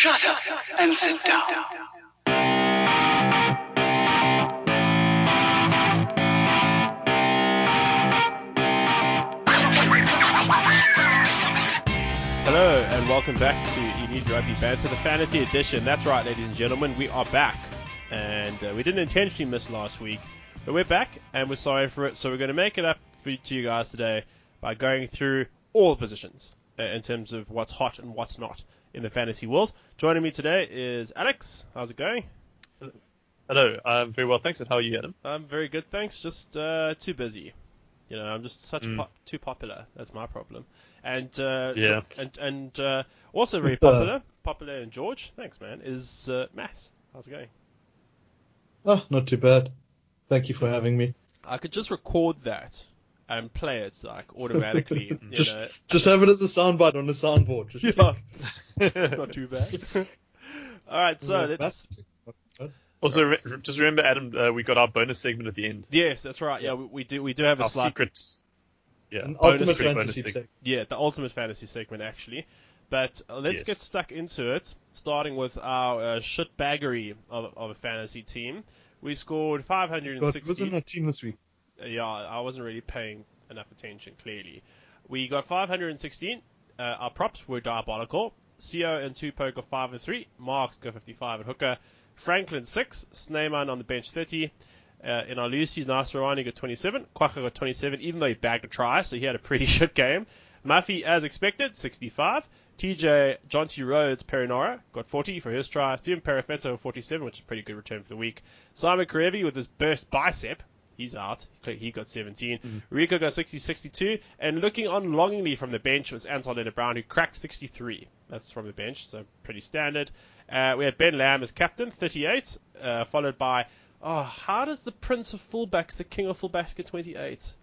Shut up and sit down. Hello and welcome back to Elite Rugby Banter, the Fantasy Edition. That's right, ladies and gentlemen, we are back, and uh, we didn't intentionally miss last week, but we're back and we're sorry for it. So we're going to make it up for, to you guys today by going through all the positions uh, in terms of what's hot and what's not in the fantasy world. Joining me today is Alex. How's it going? Hello, um, very well, thanks. And how are you, Adam? I'm very good, thanks. Just uh, too busy. You know, I'm just such Mm. po- too popular. That's my problem. And uh, Yeah. and and uh, also very popular, popular in George. Thanks, man. Is uh, Matt? How's it going? Oh, not too bad. Thank you for having me. I could just record that and play it like automatically. Just, know, just have it as a soundbite on the soundboard. Just yeah, not too bad. All right, so Yeah, let's. also, re- just remember, Adam, uh, we got our bonus segment at the end. Yes, that's right. Yeah, we, we do. We do have a Our slight. secret. Yeah, Bonus ultimate fantasy bonus tech. Yeah, the ultimate fantasy segment actually. But uh, let's Yes. get stuck into it, starting with our uh, shitbaggery of, of a fantasy team. We scored God, 560. wasn't our team this week? Yeah, I wasn't really paying enough attention, clearly. We got 516. Uh, our props were diabolical. CO and Tupo got 5 and 3. Marx got 55 at hooker. Franklin 6. Snyman on the bench 30. Uh, in our Lucy's, Naisarani got 27. Quacker got 27, even though he bagged a try, so he had a pretty shit game. Muffy, as expected, 65. TJ Jonty Rhodes Perenara got 40 for his try. Steven Perifetto 47, which is a pretty good return for the week. Samu Kerevi with his burst bicep, he's out. He got 17. Rico got 60, 62. And looking on longingly from the bench was Anton Lienert-Brown, who cracked 63. That's from the bench, so pretty standard. Uh, we had Ben Lam as captain, 38, uh, followed by, oh, how does the prince of fullbacks, the king of fullbacks, get 28?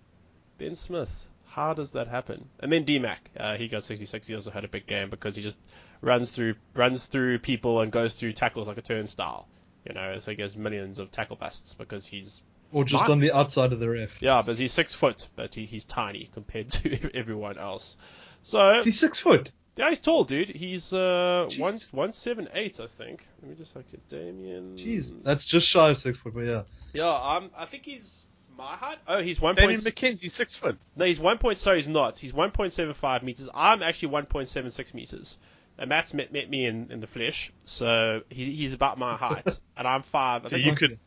Ben Smith. How does that happen? And then DMAC, uh, he got 66. He also had a big game because he just runs through runs through people and goes through tackles like a turnstile. You know, so he gets millions of tackle busts because he's Or just Mine- on the outside of the ref? yeah, but he's six foot, but he, he's tiny compared to everyone else. So Is he six foot? yeah, he's tall, dude. He's uh Jeez. one one seven eight, I think. Let me just look at Damian. Jeez, that's just shy of six foot, but yeah. Yeah, um, I think he's my height. Oh, he's one Damian point. McKenzie, six foot. No, he's one point. Sorry, he's not. He's one point seven five meters. I'm actually one point seven six meters. And Matt's met, met me in, in the flesh, so he, he's about my height, and I'm five. I So think- you could,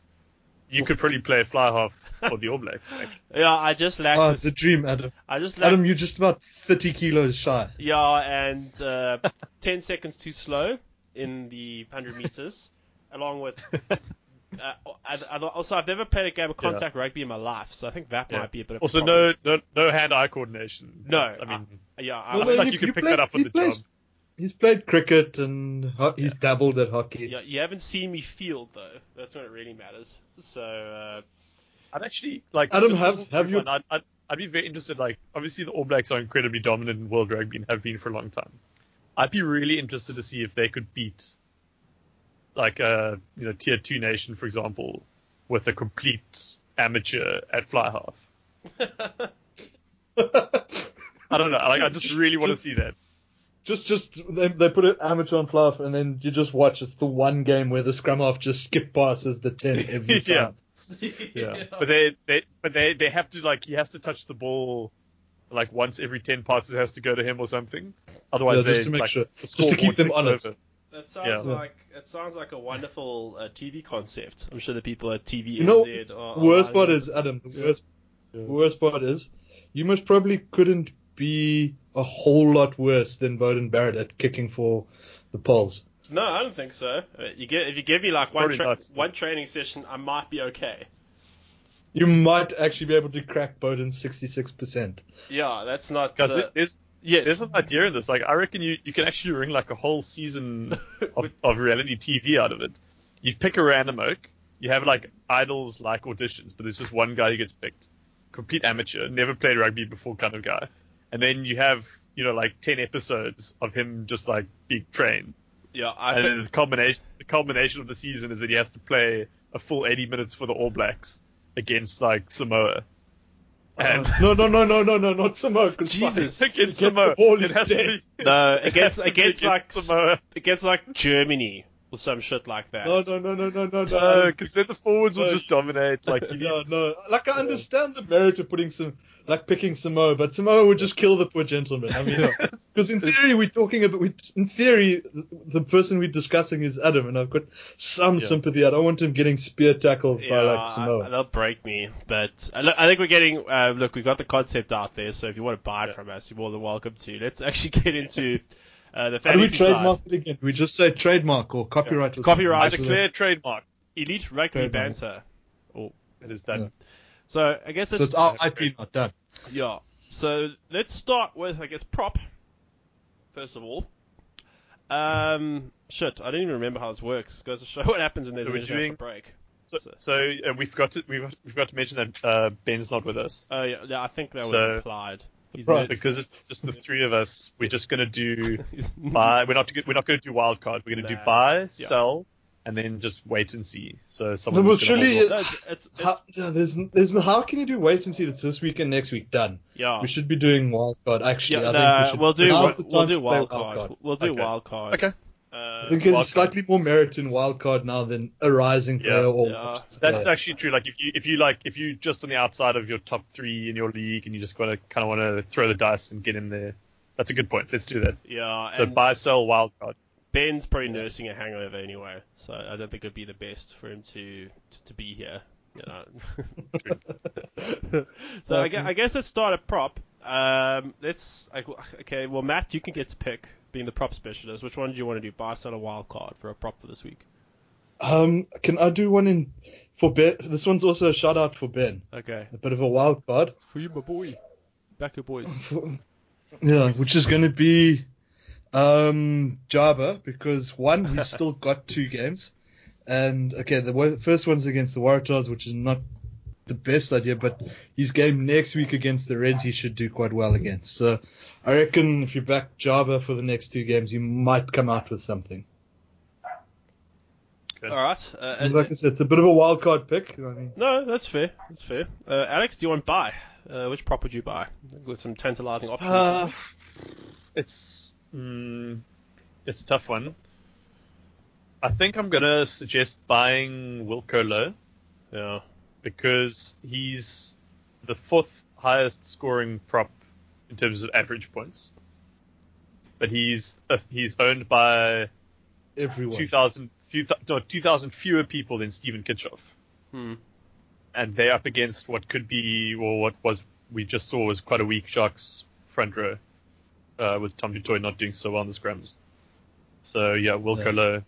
you could probably play fly half for the All Blacks. actually. yeah, I just lack Oh, this. the dream, Adam. I just lack Adam, you're just about 30 kilos shy. Yeah, and uh, 10 seconds too slow in the 100 meters, along with. Uh, I, I, also, I've never played a game of Yeah. contact rugby in my life, so I think that Yeah. might be a bit of Also, problem. no, no, no hand-eye coordination. No, I mean, Yeah, I, Well, I feel no, like he- you could he pick played- that up on the plays- job. He's played cricket and ho- he's dabbled at hockey. yeah, you haven't seen me field though. That's when it really matters. So uh, I'd actually like. Adam, just have- have you- I'd, I'd, I'd be very interested. Like, obviously, the All Blacks are incredibly dominant in world rugby and have been for a long time. I'd be really interested to see if they could beat, like, a you know tier two nation, for example, with a complete amateur at fly half. I don't know. Like, I just really want to see that. Just, just they, they put it amateur on fluff, and then you just watch. It's the one game where the scrum half just skip passes the ten every time. Yeah, yeah. but they, they, but they, they have to like he has to touch the ball, like once every ten passes has to go to him or something. Otherwise, Yeah, just they to make like, sure- the just to keep them ticks honest. over. that sounds Yeah. like it sounds like a wonderful uh, TV concept. I'm sure the people at TV You know, NZ are, worst are part is, Adam, the worst, Yeah. worst part is, you most probably couldn't be a whole lot worse than Beauden Barrett at kicking for the Poles. No, I don't think so. Uh, You get if you give me like one tra- one training session, I might be okay. You might actually be able to crack Beauden's 66%. Yeah, that's not. Guys, Uh, there's yes, there's an idea in this. Like, I reckon you, you can actually wring like a whole season of, of reality TV out of it. You pick a random oak. You have like idols like auditions, but there's just one guy who gets picked. Complete amateur, never played rugby before kind of guy. And then you have you know like ten episodes of him just like being trained. yeah, I And think, then the culmination the culmination of the season is that he has to play a full 80 minutes for the All Blacks against like Samoa. Uh, and no, no, no, no, no, no, not Samoa. Jesus. fine. against He gets Samoa, the ball, it he's has to be. No, it against has to be against like Samoa. against like Germany or some shit like that. No, no, no, no, no, no, no. No, because then the forwards will just dominate. Like you Yeah, need, no. Like I understand the merit of putting some, like picking Samoa, but Samoa would just kill the poor gentleman. I mean, because in theory we're talking about, we, in theory, the, the person we're discussing is Adam, and I've got some Yeah. sympathy. I don't want him getting spear tackled Yeah, by like I- Samoa. they'll break me. But I think we're getting. Uh, look, we've got the concept out there, so if you want to buy it Yeah. from us, you're more than welcome to. Let's actually get into uh, the How do we trademark side. it again? We just say trademark or copyright. Or Copyright, I something. declare trademark. Elite rugby Trademark. banter. It is done. So I guess So it's, it's our IP, not done. yeah. So let's start with I guess prop. First of all, um, shit, I don't even remember how this works. It goes to show what happens when there's So an we're international doing- break. So, So- so uh, we forgot to we we forgot to mention that uh, Ben's not with us Oh yeah, yeah, I think that was So- implied. He's Right. not- because it's just the three of us. We're just gonna do buy. We're not we're not gonna do wild card. We're gonna do buy, Yeah. sell, and then just wait and see. So No, someone. well, surely hold No, it's, it's, it's, How, no, there's, there's, how can you do wait and see that's this week and next week done? yeah. We should be doing wild card. Actually, Yeah, I no, think we should. we'll do now's the we'll do to play wild card. We'll do Okay. wild card. Okay. Uh, I think there's slightly more merit in wild card now than a rising Yeah. player or Yeah. That's player. actually true. Like if you if you like if you just on the outside of your top three in your league and you just want to kind of want to throw the dice and get in there, that's a good point. Let's do that. yeah, So and buy, sell, wild card. Ben's probably nursing a hangover anyway, so I don't think it'd be the best for him to to, to be here. You know. so I, gue- I guess let's start at prop. Um, let's like, okay. Well, Matt, you can get to pick being the prop specialist. Which one do you want to do? Buy, sell, or wild card for a prop for this week? Um, can I do one in for Ben? This one's also a shout out for Ben. Okay, A bit of a wild card. for you, my boy. Back your boys. Yeah, which is going to be um, Java because one, he's still got two games, and okay, the first one's against the Waratahs, which is not the best idea, but his game next week against the Reds, he should do quite well against. So I reckon if you back Java for the next two games, you might come out with something. All right. Uh, and- Like I said, it's a bit of a wild card pick. I mean, No, that's fair. That's fair. Uh, Alex, do you want to buy? Uh, which prop would you buy? With some tantalizing options. Uh, it's mm, it's a tough one. I think I'm gonna suggest buying Wilco Louw yeah. Because he's the fourth highest scoring prop in terms of average points. But he's uh, he's owned by everyone. 2,000 few, no, 2,000 fewer people than Steven Kitshoff. Hmm. And they're up against what could be, or what was we just saw was quite a weak Sharks front row, uh, with Tom du Toit not doing so well on the scrums. So yeah, Wilco Yeah. Louw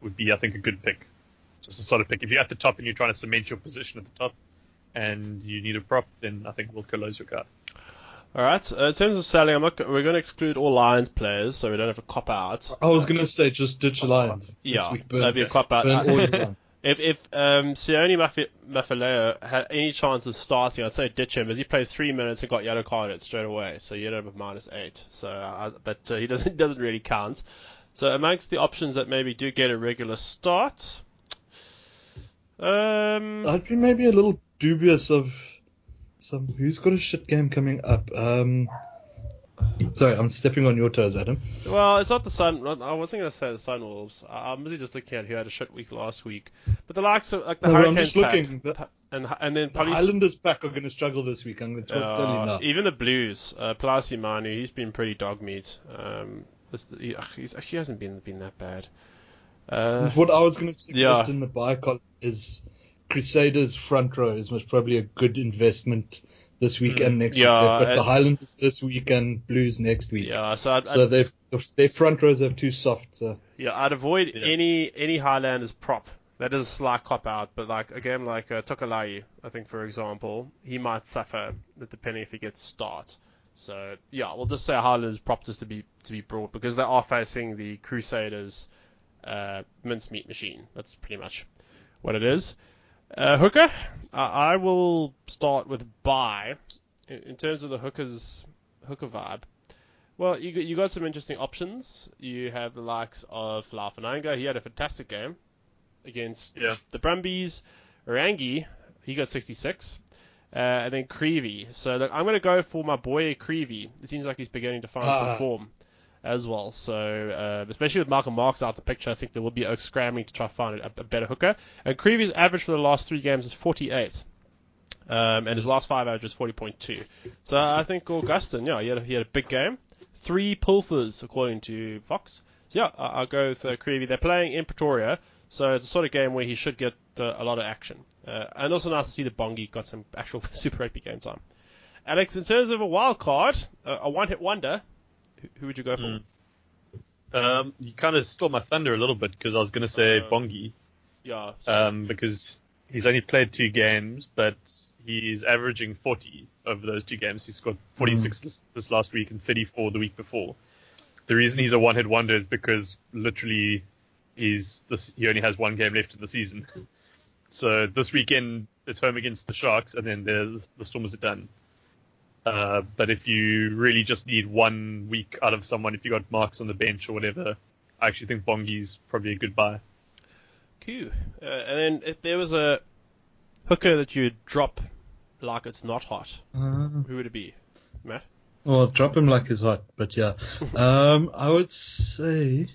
would be, I think, a good pick. Just a solid pick. If you're at the top and you're trying to cement your position at the top, and you need a prop, then I think Wilco Louw's your card. All right. Uh, in terms of selling, I'm not. We're going to exclude all Lions players, so we don't have a cop out. I was gonna say just ditch Lions. Yeah, week, burn- that'd be a cop out. burn all your time. If if um, Sione Mafi- Mafileo had any chance of starting, I'd say ditch him, as he played three minutes and got yellow carded straight away, so you end up with minus eight. So, uh, but uh, he doesn't doesn't really count. So amongst the options that maybe do get a regular start, um, I'd be maybe a little dubious of some who's got a shit game coming up. Um, sorry, I'm stepping on your toes, Adam. well, it's not the Sun. I wasn't going to say the Sunwolves. I'm busy just looking at who had a shit week last week. But the likes of like the No, but I'm just pack, looking. The, and and then the Pali- Highlanders pack are going to struggle this week. I'm going to tell, tell you Uh, now. even the Blues, uh, Manu, he's been pretty dog meat. Um, this, he, actually hasn't been been that bad. Uh, what I was going to suggest yeah. in the buy column is Crusaders front row is most probably a good investment this week Mm, and next yeah, week. They've got the Highlanders this week and Blues next week. yeah, so I'd, So I'd, they've their front rows are too soft. So yeah, I'd avoid Yes. any any Highlanders prop. That is a slight cop out, but like a game like uh, Tokolahi, I think for example, he might suffer depending if he gets start. So yeah, we'll just say Highlanders prop just to be to be broad because they are facing the Crusaders uh, mincemeat machine. That's pretty much what it is. Uh, hooker, I I will start with buy. In, in terms of the hookers hooker vibe, well, you got, you got some interesting options. You have the likes of Lafananga. He had a fantastic game against Yeah. the Brumbies. Orangi, he got 66. uh, and then Creevy. So look, I'm going to go for my boy Creevy. It seems like he's beginning to find Ah. some form as well. So uh, especially with Malcolm Marx out the picture, I think there will be Oaks scrambling to try to find a, a better hooker. And Creevy's average for the last three games is 48. Um, and his last five average is 40.2. So I think Agustín, yeah, he had a, he had a big game. Three pulfers, according to Fox. So yeah, I'll go with uh. They're playing in Pretoria, so it's a sort of game where he should get uh, a lot of action. Uh, and also nice to see that Bongi got some actual Super Rugby game time. Alex, in terms of a wild card, uh, a one-hit wonder, who, would you go for? Mm. Um, you kind of stole my thunder a little bit because I was going to say Uh, Bongi, Yeah. Um, because he's only played two games, but he's averaging 40 over those two games. He scored 46 this, this last week and 34 the week before. The reason he's a one-hit wonder is because literally he's this, he only has one game left in the season. So this weekend it's home against the Sharks, and then the the Stormers are done. Uh, but if you really just need one week out of someone, if you got Marx on the bench or whatever, I actually think Bongi's probably a good buy. Q. Uh, and then if there was a hooker that you'd drop like it's not hot, Uh, who would it be? Matt? well, drop him like he's hot, but yeah. Um, I would say.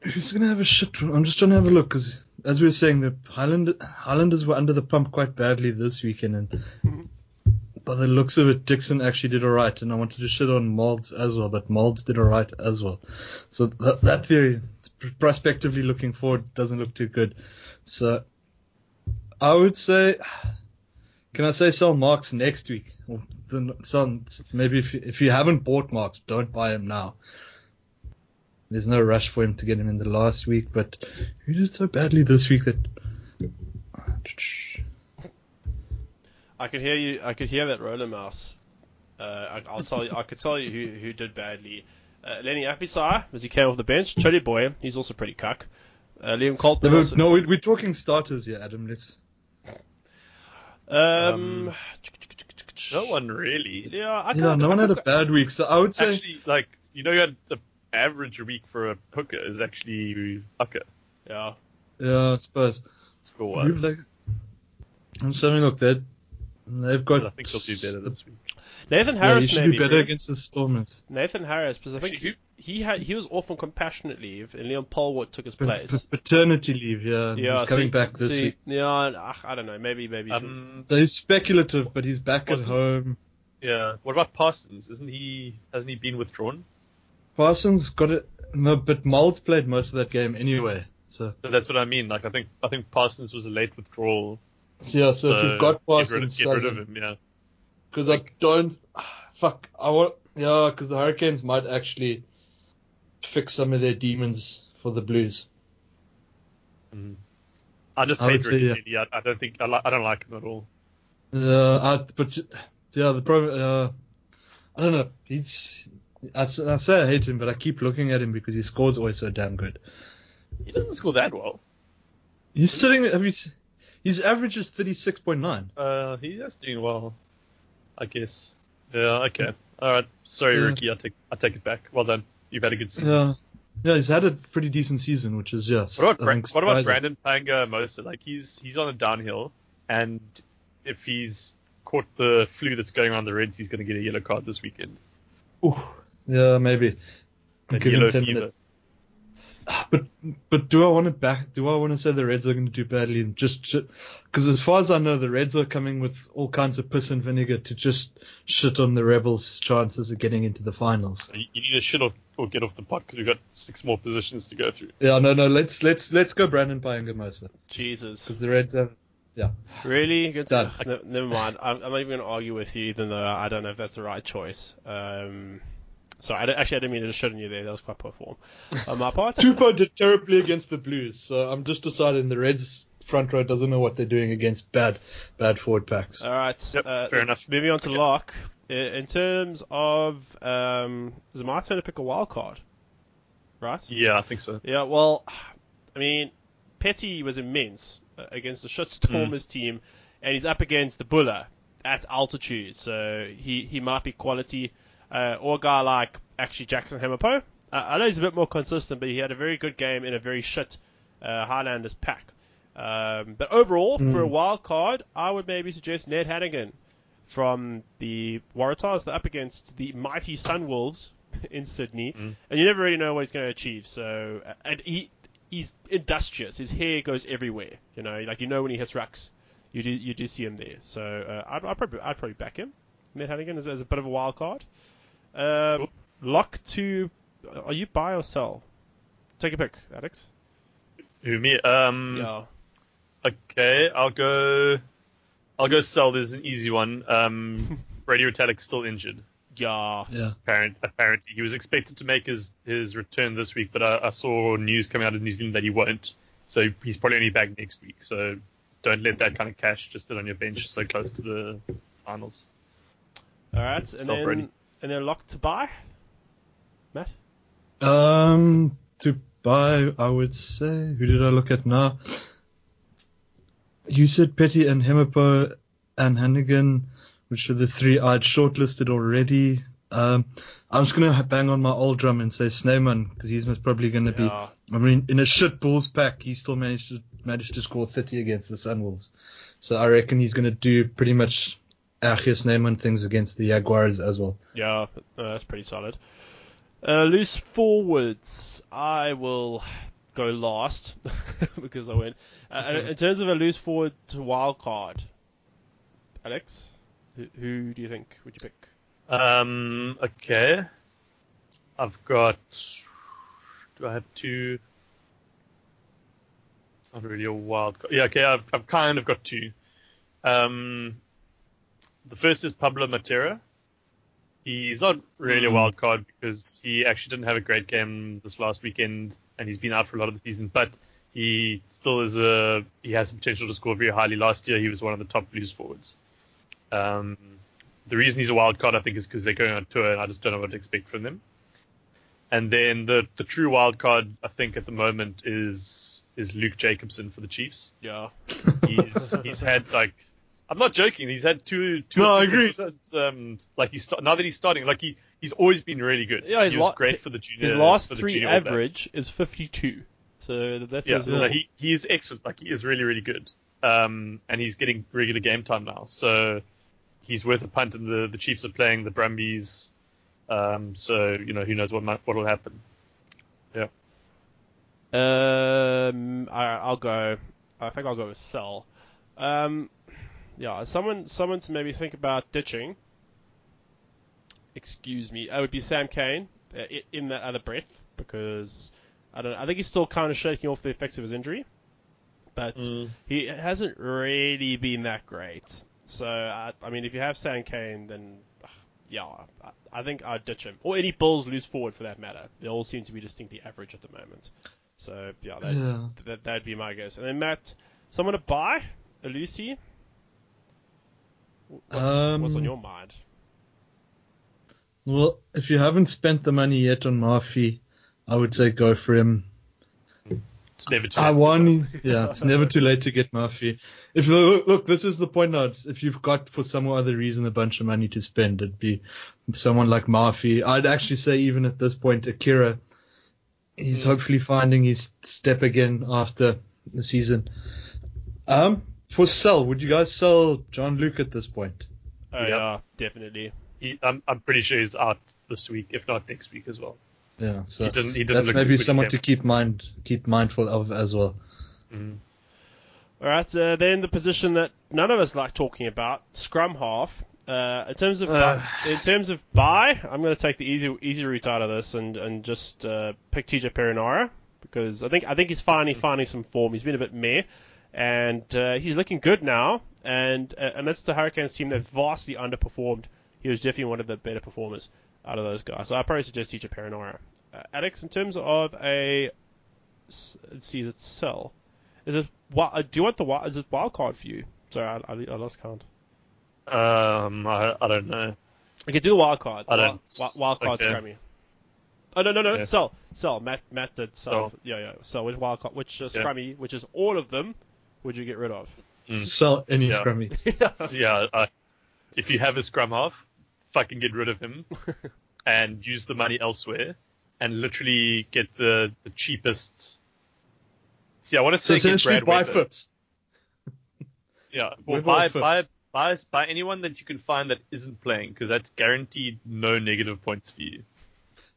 Who's gonna have a shit? I'm just trying to have a look because, as we were saying, the Highland Highlanders were under the pump quite badly this weekend, and Mhm. by the looks of it, Dixon actually did alright, and I wanted to shit on Molds as well, but Molds did alright as well. So that, that theory, prospectively looking forward, doesn't look too good. So I would say, can I say sell Marx next week? Or sell, maybe if you, if you haven't bought Marx, don't buy him now. There's no rush for him to get him in the last week, but who did so badly this week that? I could hear you. I could hear that roller mouse. Uh, I, I'll tell you. I could tell you who who did badly. Uh, Leni Apisai, as he came off the bench. Chody Boy, he's also pretty cuck. Uh, Liam Coltman. No, also, no, we- we're talking starters here, Adam. Let's. Um, No one really. Yeah, I Yeah, no one had a bad week, so I would say. Actually, like you know, you had the average week for a hooker is actually hooker Yeah. Yeah, I suppose. score Who, wise. like, I'm just having a look. They've, they've got. I think they'll do better this week. Nathan Yeah, he Harris should maybe. be better bro. against the Stormers. Nathan Harris, because I think he, he had he was off on compassionate leave, and Leon Polwart took his place. pa- paternity leave, yeah. yeah, he's coming see- back this see, week. Yeah, I, I don't know. Maybe maybe. he should- Um, So he's speculative, but he's back at home. yeah. What about Parsons? Isn't he? Hasn't he been withdrawn? Parsons got it. No, but Molds played most of that game anyway. So, So that's what I mean. Like I think I think Parsons was a late withdrawal. so yeah, so, if you've got get rid, Parsons, get rid of him. Yeah. Because I don't. Fuck. I want. Yeah, because the Hurricanes might actually fix some of their demons for the Blues. Mhm. I just I hate say, Ricky yeah. I, I don't think I, li- I don't like him at all. Uh, but yeah, the problem. Uh, I don't know. He's. I, I say I hate him, but I keep looking at him because his score's always so damn good. He doesn't score that well. He's sitting. Have you? His average is thirty six point nine. Uh, he is doing well, I guess. Yeah. Okay. All right. Sorry, Yeah. Ricky. I take I take it back. Well done. You've had a good season. Yeah. Yeah, he's had a pretty decent season, which is just. What about, Bra- what about. Brandon Paenga-Amosa? Like he's he's on a downhill, and if he's caught the flu that's going around the Reds, he's going to get a yellow card this weekend. Ooh, yeah, maybe. And Give him yellow 10 fever. minutes. But but do I want to back? Do I want to say the Reds are going to do badly and just because as far as I know, the Reds are coming with all kinds of piss and vinegar to just shit on the Rebels' chances of getting into the finals. You, you need to shit or, or get off the pot because we've got six more positions to go through. Yeah, no, no. Let's let's let's go Brandon Paenga-Amosa Jesus. because the Reds have. Yeah. Really? Good Done. no, never mind. I'm, I'm not even going to argue with you, even though I don't know if that's the right choice. Um, sorry, I actually, I didn't mean to shit on you there. That was quite poor form on my part. Tupou did terribly against the Blues, so I'm just deciding the Reds front row doesn't know what they're doing against bad bad forward packs. All right. Yep, uh, fair enough. Moving on to Okay. lock. In terms of, um, is it my turn to pick a wild card? Right. Yeah, I think so. Yeah, well, I mean, Petty was immense uh, against the Shitstormers team, and he's up against the Buller at altitude, so he, he might be quality. Uh, or a guy like actually Jackson Hemopo. Uh, I know he's a bit more consistent, but he had a very good game in a very shit uh, Highlanders pack. Um, but overall, for a Mm. wild card, I would maybe suggest Ned Hanigan from the Waratahs. They're up against the mighty Sunwolves in Sydney, Mm. and you never really know what he's going to achieve. So, uh, and he he's industrious. His hair goes everywhere. You know, like you know when he hits rucks, you do you do see him there. So uh, I'd, I'd probably I'd probably back him. Ned Hanigan as, as a bit of a wild card. Um, lock to. Are you buy or sell? Take a pick, Alex. Who me? Um, Yeah. Okay, I'll go. I'll go sell. There's an easy one. Um, Brodie Retallick's still injured. Yeah. Yeah. Apparent, apparently, he was expected to make his, his return this week, but I, I saw news coming out of New Zealand that he won't. So he's probably only back next week. So don't let that kind of cash just sit on your bench so close to the finals. All right, and Sell then Brodie. And then lock to buy. Matt. Um, to buy, I would say. Who did I look at now? You said Petty and Hemopo and Hanigan, which are the three I'd shortlisted already. Um, I'm just gonna bang on my old drum and say Snowman because he's most probably gonna be. I mean, in a shit Bulls pack, he still managed to managed to score 30 against the Sunwolves. So I reckon he's gonna do pretty much Achia Snowman things against the Jaguars as well. Yeah, uh, that's pretty solid. Uh, loose forwards, I will go last because I win. Uh, and in terms of a loose forward to wild card, Alex, who, who do you think would you pick? Um, okay. I've got. Do I have two? It's not really a wild card. Yeah, okay. I've, I've kind of got two. Um, the first is Pablo Matera. He's not really a Mm. wild card because he actually didn't have a great game this last weekend, and he's been out for a lot of the season. But he still is a. He has the potential to score very highly. Last year, he was one of the top Blues forwards. Um, the reason he's a wild card, I think, is because they're going on tour, and I just don't know what to expect from them. And then the the true wild card, I think, at the moment is is Luke Jacobson for the Chiefs. Yeah, He's he's had like, I'm not joking. He's had two two. No, I agree. consistent, Um, like he's sta- now that he's starting, like he he's always been really good. Yeah, his he was la- great for the junior. his last for the three junior All Blacks. average is 52. So that's Yeah, his no, he he is excellent. Like he is really really good. Um, and he's getting regular game time now, so he's worth a punt. And the the Chiefs are playing the Brumbies, um, so you know who knows what might, what will happen. Yeah. Um, I, I'll go. I think I'll go with sell. Um, yeah, someone, someone to maybe think about ditching. Excuse me. It would be Sam Cane uh, in that other breath because I don't. know, I think he's still kind of shaking off the effects of his injury, but he hasn't really been that great. So I, I mean, if you have Sam Cane, then yeah, I, I think I'd ditch him or any Bulls loose forward for that matter. They all seem to be distinctly average at the moment. So yeah, that, Yeah. that that'd be my guess. And then Matt, someone to buy, a What's, what's on Um, your mind? Well, if you haven't spent the money yet on Murphy, I would say go for him. It's never too I late. won. Yeah, it's never too late to get Murphy. If look, look, this is the point now. It's If you've got for some other reason a bunch of money to spend, it'd be someone like Murphy. I'd actually say even at this point, Akira, he's Hmm. hopefully finding his step again after the season. Um, for sell, would you guys sell Jean-Luc at this point? Oh Yep. yeah, definitely. He, I'm I'm pretty sure he's out this week, if not next week as well. Yeah, so He didn't. He didn't that's maybe someone to keep mind keep mindful of as well. Mhm. All right, uh, then the position that none of us like talking about, scrum half. Uh, in terms of Uh. bu- in terms of buy, I'm going to take the easy easy route out of this and and just uh, pick TJ Perenara because I think I think he's finally finding some form. He's been a bit meh, and uh, he's looking good now. And uh, amidst the Hurricanes team that vastly underperformed, he was definitely one of the better performers out of those guys. So I probably suggest TJ Perenara. Uh, Alex, in terms of a, let's see, is it sell? Is it wi- uh, do you want the wild? Is it wild card for you? Sorry, I, I, I lost count. Um, I, I don't know. Okay, do the wild card. I don't- Wild, wild card okay. Scrummy. Oh no no no Yeah. sell sell Matt Matt did sell. Sell. Yeah yeah sell which wild card which uh, Yeah. Scrummy which is all of them would you get rid of? Mm. Sell any Yeah. scrummy. Yeah, I, if you have a scrum half, fucking get rid of him and use the money elsewhere and literally get the, the cheapest See, I want to So say get essentially, Brad buy Weber. Phipps. Yeah, well, buy, or buy, buy, buy anyone that you can find that isn't playing, because that's guaranteed no negative points for you,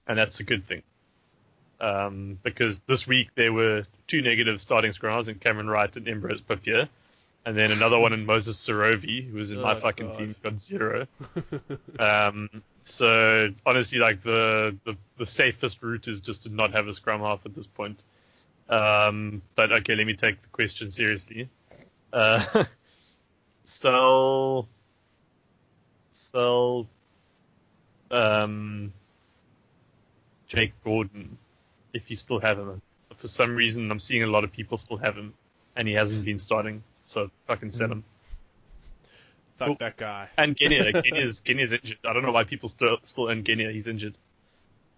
and that's a good thing. Um, because this week there were two negative starting scrums in Cameron Wright and Ambrose Papier, and then another one in Moses Sorovi, who was in my Oh, fucking God. team, got zero. Um, so honestly, like the, the the safest route is just to not have a scrum half at this point. Um, but okay, let me take the question seriously. Uh, sell, sell, um, Jake Gordon if you still have him. For some reason, I'm seeing a lot of people still have him, and he hasn't been starting. So fucking sell him. Fuck Cool. that guy. And Genia, Genia's, Genia's injured. I don't know why people still still own Genia. He's injured.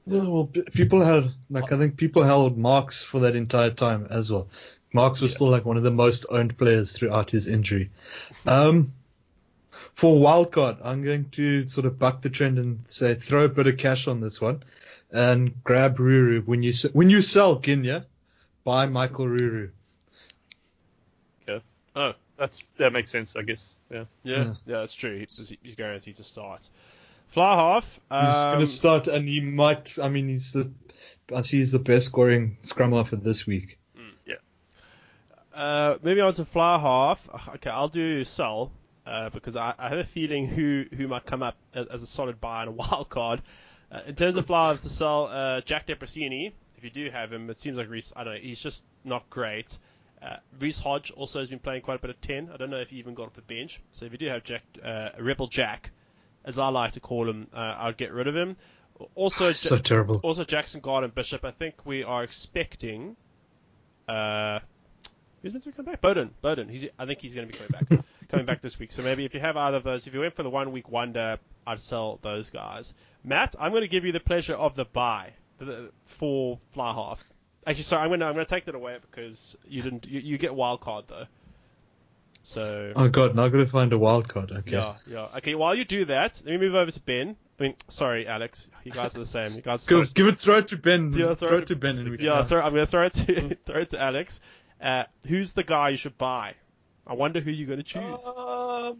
Yeah, well, people had like I think people held Marks for that entire time as well. Marks was Yeah. still like one of the most owned players throughout his injury. Um, for wildcard, I'm going to sort of buck the trend and say throw a bit of cash on this one, and grab Ruru when you when you sell Genia, buy Michael Ruru. Okay. Oh, That's that makes sense, I guess. Yeah. yeah, Yeah. yeah, that's true. He's, he's guaranteed to start. Fly half. He's um, going to start, and he might. I mean, he's the. I see he's the best scoring scrum half of this week. Yeah. Uh, moving on to fly half. Okay, I'll do sell uh, because I, I have a feeling who who might come up as, as a solid buy and a wild card. Uh, in terms of halves to sell, uh, Jack Debreczeni. If you do have him, it seems like Reece. I don't know. He's just not great. Uh, Reece Hodge also has been playing quite a bit of ten. I don't know if he even got off the bench. So if you do have Jack, uh, Rebel Jack, as I like to call him, uh, I'd get rid of him. Also, So terrible. also Jackson Garden Bishop. I think we are expecting. Uh, who's meant to come back? Beauden. Beauden. He's. I think he's going to be coming back. coming back this week. So maybe if you have either of those, if you went for the one week wonder, I'd sell those guys. Matt, I'm going to give you the pleasure of the buy for fly half. Actually, sorry, I'm going to I'm going to take that away because you didn't. You, you get wild card though. So. Oh god, now I've got to find a wild card. Okay. Yeah, yeah. Okay, while you do that, let me move over to Ben. I mean, sorry, Alex. You guys are the same. You guys. Go, give it, throw it to Ben. Yeah, throw, it to Ben. And Yeah, throw, I'm going to throw it to throw it to Alex. Uh, who's the guy you should buy? I wonder who you're going to choose. Um,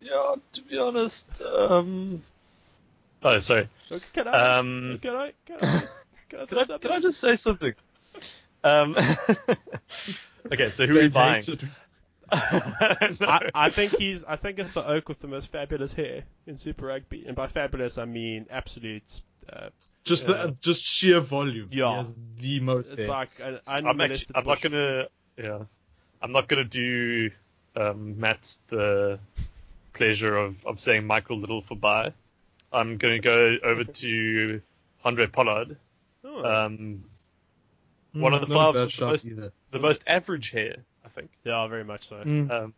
yeah, to be honest, um, oh, sorry. Can I? Um, can I? Can I? Can I Can throw I, can I just say something? Um, okay, so who are we Ben buying? No. I, I think he's. I think it's the oak with the most fabulous hair in Super Rugby, and by fabulous I mean absolute. Uh, Just Yeah. the, just sheer volume. Yeah. He has the most. it's hair. like an I'm actually, I'm not gonna, yeah, I'm not gonna do um, Matt the pleasure of, of saying Michael Little for buy. I'm gonna go over to Handré Pollard, Oh. um, Mm, one of the not fives with the most- either. the most average hair, I think. yeah, very much so. Mm. Um,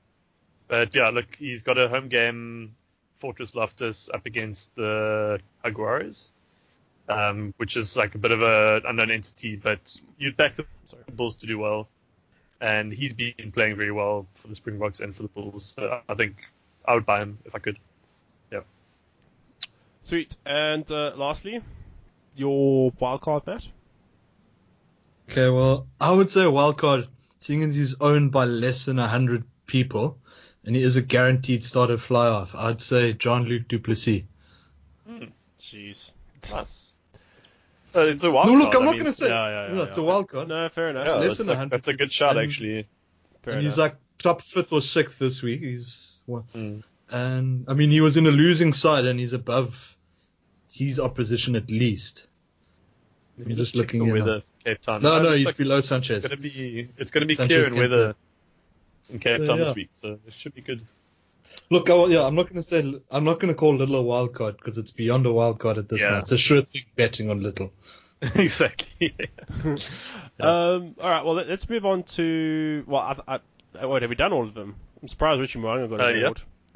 but yeah, look, he's got a home game, Fortress Loftus up against the Jaguares, um, which is like a bit of a unknown entity, but you'd back the Sorry. Bulls to do well, and he's been playing very well for the Springboks and for the Bulls. So I think I would buy him if I could. Sweet. And uh, lastly, your wild card, Matt. Okay, well, I would say a wild card, seeing as he's owned by less than 100 people, and he is a guaranteed starter fly off, I'd say Jean-Luc du Plessis. Jeez. Nice. Uh, it's a wild no, look, card, I'm I not mean, going to say. yeah, yeah, no, it's yeah. a wild card. No, fair enough. Yeah, less that's, than a, that's a good shot, and- actually. fair and enough. he's like top fifth or sixth this week. He's well, Mm. and I mean he was in a losing side and he's above his opposition at least. I'm me just looking the him weather up. Cape Town. No, Uh, no, looks he's like below it's Sanchez. gonna be it's gonna be Sanchez clear in weather in Cape So, Town yeah. this week, so it should be good. Look, I, yeah, I'm not going to say I'm not going to call Little a wild card because it's beyond a wild card at this Yeah. It's a sure thing betting on Little. exactly. Um, all right. Well, let- let's move on to. Well, I, I, uh, wait, have we done all of them? I'm surprised Richie Mo'unga got Uh, a yeah.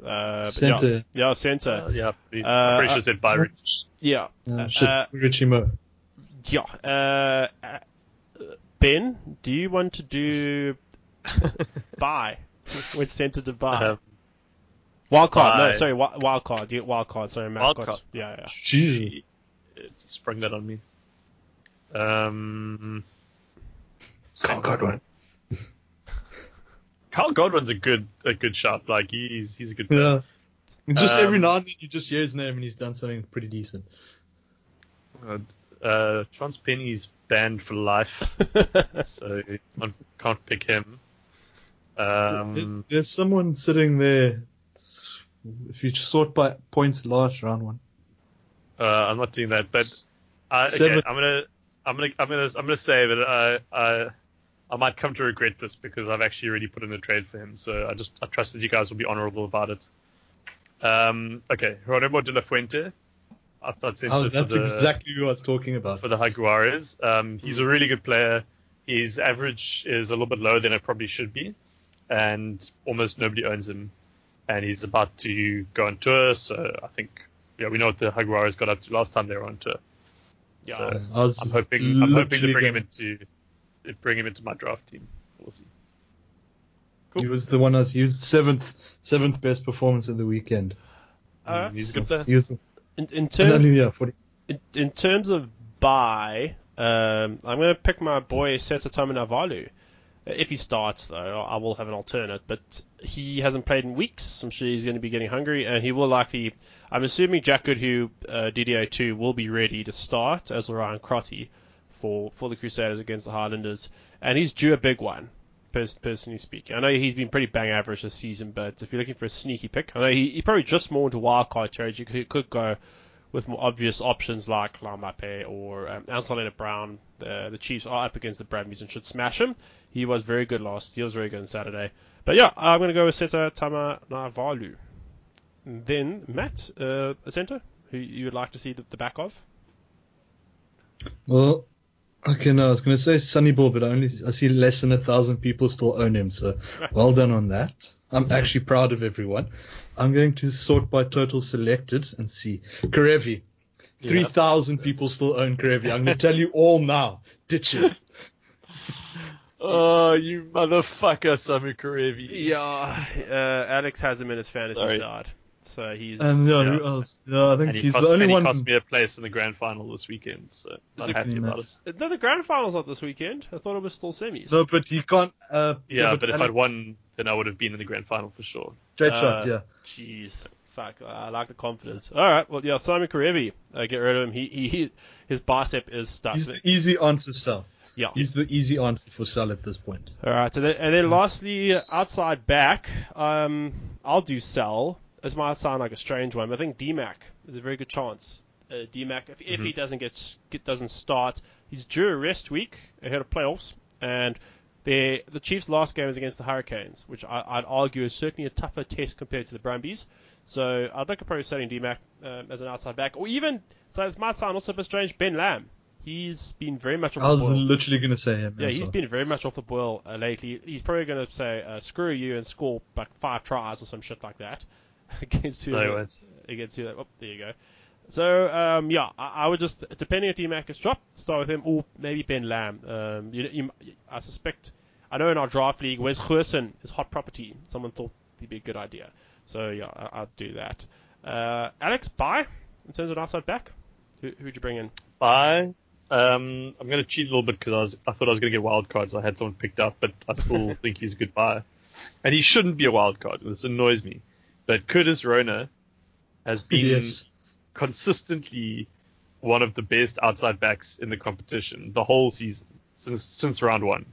Award. Uh, but Centre. Yeah, yeah centre. Uh, yeah, pretty- Uh, pretty uh, sure said by Rich. yeah. Uh, Uh, uh, Richie Mo. Yeah. Uh, uh, ben, do you want to do buy? Which centre to buy? Um, wild card. No, sorry. wi- Wild card. Yeah, wild card. Sorry, Matt Wild card. Yeah, yeah. Jesus. It sprung that on me. Um, Wild card one. Carl Godwin's a good a good shot. Like he's he's a good player. Yeah. Just every Um, now and then you just hear his name and he's done something pretty decent. Uh, uh, Chance Penny's banned for life, so you can't, can't pick him. There- Um, There's someone sitting there. If you sort by points last round one. uh, I'm not doing that, but I, okay, I'm gonna I'm gonna I'm gonna I'm gonna say that I I I might come to regret this because I've actually already put in a trade for him. So I just I trust that you guys will be honourable about it. Um, okay, Rodrigo de la Fuente. I thought centre Oh, that's the exactly who I was talking about. for the Jaguares. Um, he's a really good player. His average is a little bit lower than it probably should be, and almost nobody owns him. And he's about to go on tour, so I think yeah we know what the Jaguares got up to last time they were on tour. Yeah. So I was I'm hoping I'm hoping to bring him gonna- into bring him into my draft team. We'll see. He was the one I was used seventh seventh best performance of the weekend. Alright. He's good player. He was, In, in and terms yeah, in, in terms of buy, um, I'm going to pick my boy Seta Navalu. If he starts, though, I will have an alternate. But he hasn't played in weeks. I'm sure he's going to be getting hungry, and he will likely. I'm assuming Jack Goodhue, uh, DDO2, will be ready to start as will Ryan Crotty for for the Crusaders against the Highlanders, and he's due a big one. pers- Personally speaking, I know he's been pretty bang average this season, but if you're looking for a sneaky pick, I know he, he probably just more into wildcard territory. He could, go with more obvious options like Lamape or um, Ansel Lienert-Brown. The, the Chiefs are up against the Brumbies and should smash him. He was very good last. He was very good on Saturday. But yeah, I'm going to go with Seta Tama Navalu. Then Matt, uh, a centre who you would like to see the, the back of. Well, okay, no, I was going to say Sonny Bill, but I only I see less than a thousand people still own him, so well done on that. I'm actually proud of everyone. I'm going to sort by total selected and see. Kerevi. 3,000 people still own Kerevi. I'm going to tell you all now. Ditch it. Oh, you motherfucker, Samu Kerevi. Yeah, uh, Alex has him in his fantasy Sorry. side, so he's And yeah, Yeah. who else? Yeah, I think he, he's cost, the only and he one. cost me a place in the grand final this weekend, so not it- happy about it. no, the grand finals not this weekend. I thought it was still semis. No, but he can't. Uh, Yeah, but if I'd won, then I would have been in the grand final for sure. Straight Uh, shot, yeah. Jeez, fuck, I like the confidence. All right, well, yeah, Samu Kerevi, uh, get rid of him. He, he, he his bicep is stuck. He's the easy answer, Sal. yeah. He's the easy answer for Sal at this point. All right, and then, and then lastly, outside back, um, I'll do Sell. This might sound like a strange one, but I think DMAC is a very good chance. Uh, DMAC, if, if he doesn't get, get doesn't start, he's due a rest week ahead of playoffs, and the the Chiefs' last game is against the Hurricanes, which I, I'd argue is certainly a tougher test compared to the Brumbies. So I'd look at probably setting DMAC um, as an outside back, or even so it might sound also a bit strange. Ben Lam, he's been very much off I the was literally going to say him. Yeah, he's been very much off the boil uh, lately. He's probably going to say uh, "screw you" and score like five tries or some shit like that against who? No, against who? Oh, there you go. So um, yeah, I, I would just depending if DMAC is dropped, start with him or maybe Ben Lam. Um, you, you, I suspect. I know in our draft league, Wes Goosen is hot property. Someone thought he'd be a good idea. So yeah, I, I'd do that. Uh, Alex, bye. In terms of outside back, who, who'd you bring in? Bye. Um, I'm going to cheat a little bit because I, was, I thought I was going to get wild cards. I had someone picked up, but I still think he's a good buy. And he shouldn't be a wild card. This annoys me. But Curtis Rona has been Yes. consistently one of the best outside backs in the competition the whole season since since round one,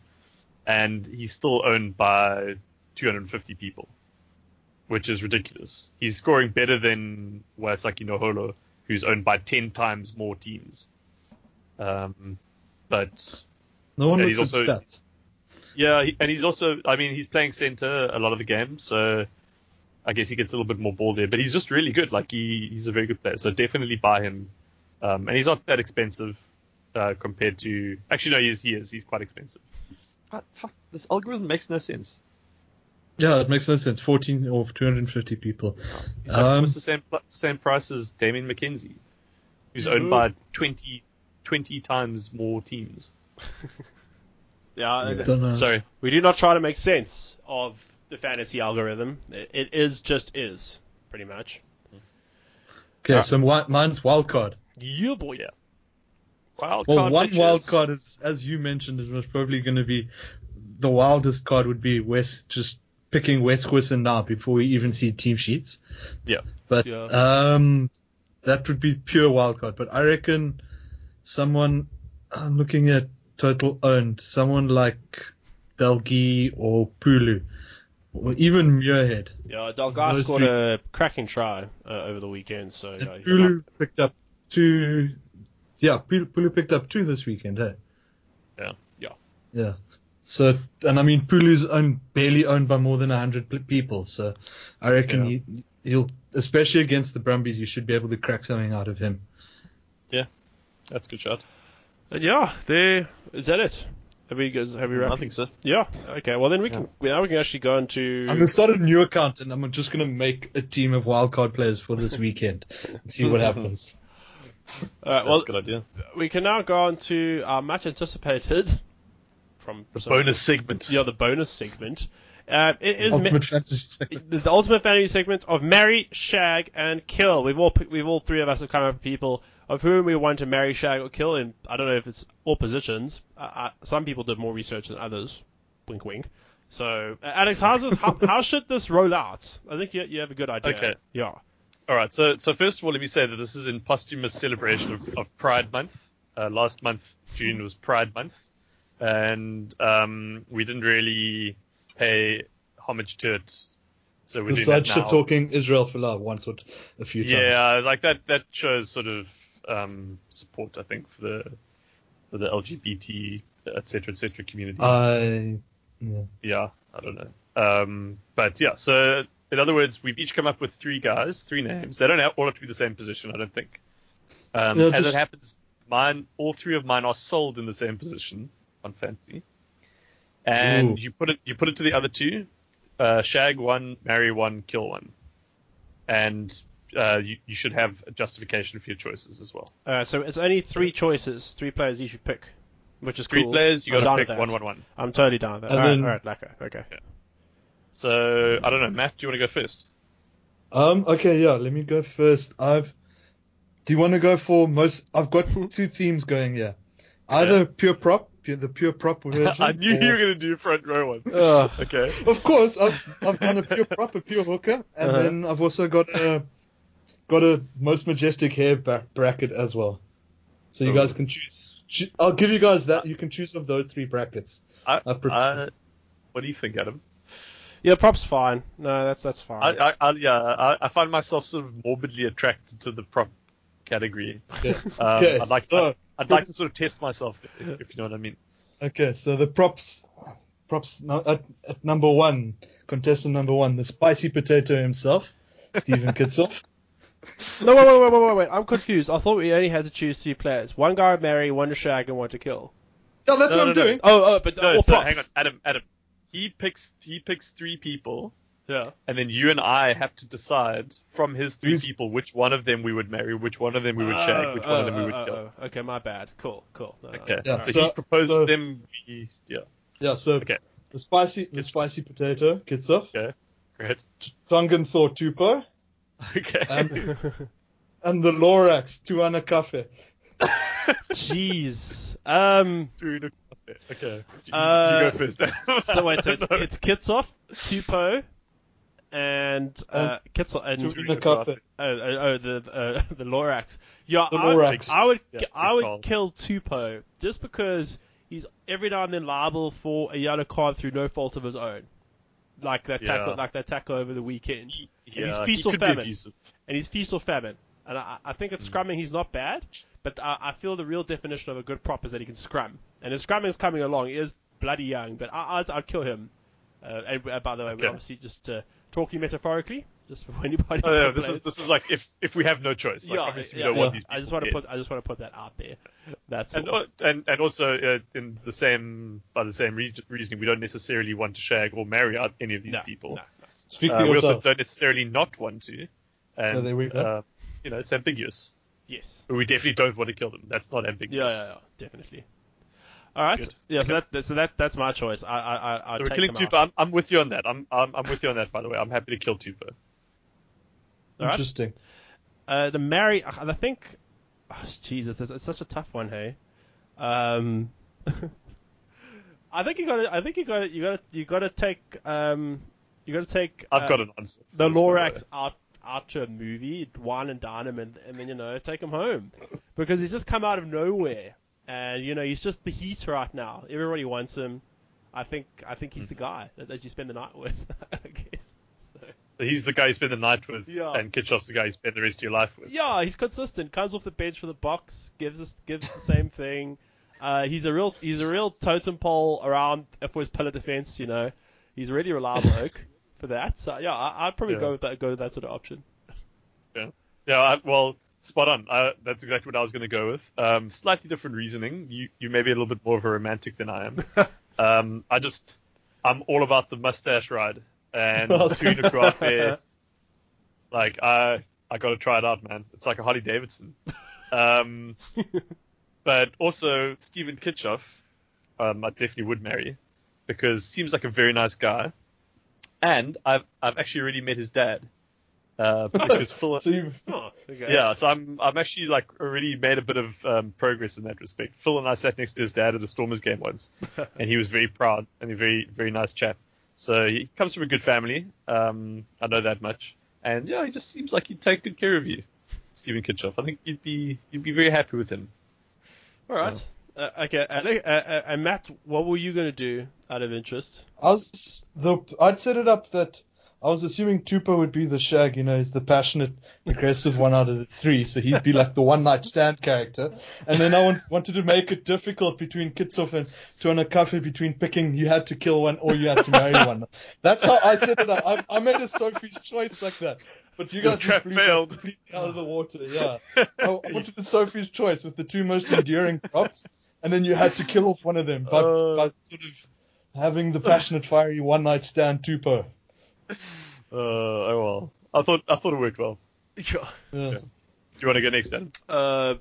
and he's still owned by 250 people, which is ridiculous. He's scoring better than Waisake Naholo, who's owned by 10 times more teams. Um, but No one looks he's at also- stats. yeah, he, and he's also, I mean, he's playing center a lot of the games, so I guess he gets a little bit more ball there. But he's just really good. Like he, he's a very good player. So definitely buy him. Um, and he's not that expensive uh, compared to. Actually, no, he is. He is. He's quite expensive. But fuck, this algorithm makes no sense. Yeah, it makes no sense. 14 or 250 people. He's Um, almost the same same price as Damian McKenzie, who's owned by 20, 20 times more teams. Yeah, Don't. Sorry, We do not try to make sense of the fantasy algorithm. It, it is just is, pretty much. Okay, so mi- mine's wild card. Yeah, boy. Yeah. wild Well, card one bitches. wild card is, as you mentioned, is most probably going to be the wildest card would be West just picking Wes Goosen now before we even see team sheets. Yeah. But Yeah. um, that would be pure wildcard. But I reckon someone I'm looking at total owned, someone like Delgi or Pulu, or even Muirhead. Yeah, Those scored three- a cracking try uh, over the weekend, so yeah, he Pulu picked up two. Yeah, Pulu, Pulu picked up two this weekend. Hey. Yeah. Yeah. Yeah. So, and I mean, Pulu's owned, barely owned by more than 100 people. So, I reckon Yeah. he, he'll, especially against the Brumbies, you should be able to crack something out of him. Yeah, that's a good shot. And yeah, there is that it. Have you guys have we wrapped? I think so. Yeah. Okay. Well, then we can now we can actually go into. I'm going to start a new account and I'm just going to make a team of wildcard players for this weekend and see what happens. All right, Well, That's a good idea. we can now go on to our much anticipated from The so- bonus segment. Yeah, the bonus segment. Uh, it is Ultimate Fantasy segment. the, the ultimate fantasy segment of marry, shag, and kill. We've all we've all three of us have come up with people of whom we want to marry, shag, or kill. And I don't know if it's all positions. Uh, uh, some people did more research than others. Wink, wink. So, uh, Alex, how's this, how, how should this roll out? I think you, you have a good idea. Okay. Yeah. All right. So, so first of all, let me say that this is in posthumous celebration of, of Pride Month. Uh, last month, June was Pride Month, and um, we didn't really pay homage to it. So we're doing Besides that shit now. talking Israel Folau once or a few times. Yeah, like that. That shows sort of um, support, I think, for the for the LGBT, et cetera, et cetera community. I, yeah. yeah, I don't know. Um, but yeah, so in other words, we've each come up with three guys, three names. They don't have, all have to be the same position, I don't think. Um, No, as just- it happens, mine, all three of mine are sold in the same position on Fancy, and Ooh. you put it you put it to the other two, uh, shag one, marry one, kill one, and uh, you, you should have a justification for your choices as well. Uh, so it's only three choices, three players you should pick, which is Three cool. players, you I'm got down to pick one, one, one. I'm totally down with that. And all right, then- all right, okay, okay. So I don't know, Matt, do you want to go first? Um, okay, yeah, let me go first. I've, do you want to go for most, I've got two themes going here. Either pure prop, pure, the pure prop version. I knew or- you were going to do front row one. Ugh. okay. Of course, I've, I've done a pure prop, a pure hooker, and Uh-huh. then I've also got a got a most majestic hair ba- bracket as well. So you Oh. guys can choose. I'll give you guys that. You can choose of those three brackets. I, I what do you think, Adam? Yeah, props fine. No, that's that's fine. I, I, I yeah, I, I find myself sort of morbidly attracted to the prop category. Okay. Um, Okay, I'd like, so- I'd, I'd like to sort of test myself, if, if you know what I mean. Okay, so the props, props no, at, at number one, contestant number one, the spicy potato himself, Steven Kitshoff. No, wait, wait, wait, wait, wait, wait. I'm confused. I thought we only had to choose three players. One guy to marry, one to shag, and one to kill. No, that's No, what no, I'm no. doing. Oh, oh, but No, all so props. hang on, Adam, Adam. He picks, he picks three people, Yeah. and then you and I have to decide from his three Who's- people which one of them we would marry, which one of them we would oh, shag, which one of them we oh, would oh, kill. oh, oh. Okay, my bad. Cool, cool. No, no, Okay. Yeah, so, so- he proposes so- them. We, yeah. Yeah, so Okay. the spicy, the spicy potato, Kitshoff, Okay. Great. Tongan Thor Tupou, Okay. and, and the Lorax Tuana Cafe. Jeez. Um. Through the- Okay. You, Uh, you go first. So wait, so it's, No. it's Kitshoff, Tupou, and uh, Kitshoff and Tuana Cafe. oh, oh, oh the uh, the Lorax. Yeah, The I, Lorax. I would Yeah, I would call. kill Tupou just because he's every now and then liable for a yellow card through no fault of his own, like that tackle, Yeah. like that tackle over the weekend. yeah, feast he or famine. and he's feast or famine. And I, I think Hmm. at scrumming he's not bad, but I, I feel the real definition of a good prop is that he can scrum. And his scrumming is coming along. He is bloody young, but I, I'd, I'd kill him. Uh, and uh, by the way, Okay. we're obviously just uh, talking metaphorically, just for anybody. Oh, yeah, this is this is like if if we have no choice. Like, yeah, obviously we yeah, don't yeah. want these people. I just want to put I just want to put that out there. That's And, all. uh, and and also uh, in the same by the same re- reasoning, we don't necessarily want to shag or marry out any of these no, people. no, no. Speak Uh, for we also don't necessarily not want to. And, Yeah, there we. Uh, you know, it's ambiguous. Yes. But we definitely don't want to kill them. That's not ambiguous. yeah, yeah, definitely. All right. Good. Yeah, so that so that that's my choice. I I I. So we're killing Tupou. I'm, I'm with you on that. I'm, I'm I'm with you on that. By the way, I'm happy to kill Tupou. All right. Interesting. Uh, the Mary, I think, oh, Jesus, it's, it's such a tough one, hey. Um, I think you got to, I think you got to, you got to, you got to take, um, you You got to take. I've uh, got an answer. the this, by way. Lorax out out to a movie, wine and dine him, and, and then you know take him home because he's just come out of nowhere, and you know he's just the heat right now. Everybody wants him. I think I think he's the guy that, that you spend the night with. I guess. He's the guy you spend the night with, Yeah. and Kitshoff's the guy you spend the rest of your life with. yeah, he's consistent. Comes off the bench for the box, gives us gives the same thing. Uh, he's a real he's a real totem pole around for his pillar defense. You know, he's a really reliable oak for that. So yeah, I, I'd probably Yeah. go with that go with that sort of option. Yeah, I, well, spot on. Uh, that's exactly what I was going to go with. Um, slightly different reasoning. You you may be a little bit more of a romantic than I am. um, I just I'm all about the mustache ride and Tui Nukuafe. Like I I got to try it out, man. It's like a Harley Davidson. Um, but also Steven Kitshoff, um, I definitely would marry because seems like a very nice guy. And I've I've actually already met his dad. Uh, because Phil, So Oh, okay. yeah, so I'm I'm actually like already made a bit of um, progress in that respect. Phil and I sat next to his dad at a Stormers game once, and he was very proud and a very very nice chap. So he comes from a good family. Um, I know that much, and yeah, he just seems like he'd take good care of you, Steven Kitshoff. I think you'd be you'd be very happy with him. All right. Uh, okay, Ale- uh, uh, and Matt, what were you going to do out of interest? I was the I'd set it up that I was assuming Tupou would be the shag, you know, he's the passionate, aggressive one out of the three, so he'd be like the one night stand character. And then I want, wanted to make it difficult between Kitshoff and Tuana Kafe between picking you had to kill one or you had to marry one. That's how I set it up. I, I made a Sophie's choice like that. But you guys trap failed. completely out of the water, yeah. I, I wanted a Sophie's choice with the two most enduring props, and then you had to kill off one of them by, Uh. by sort of having the passionate, fiery one night stand Tupou. Uh, oh well, I thought I thought it worked well. Yeah. Yeah. Do you want to go next, Dan? Uh,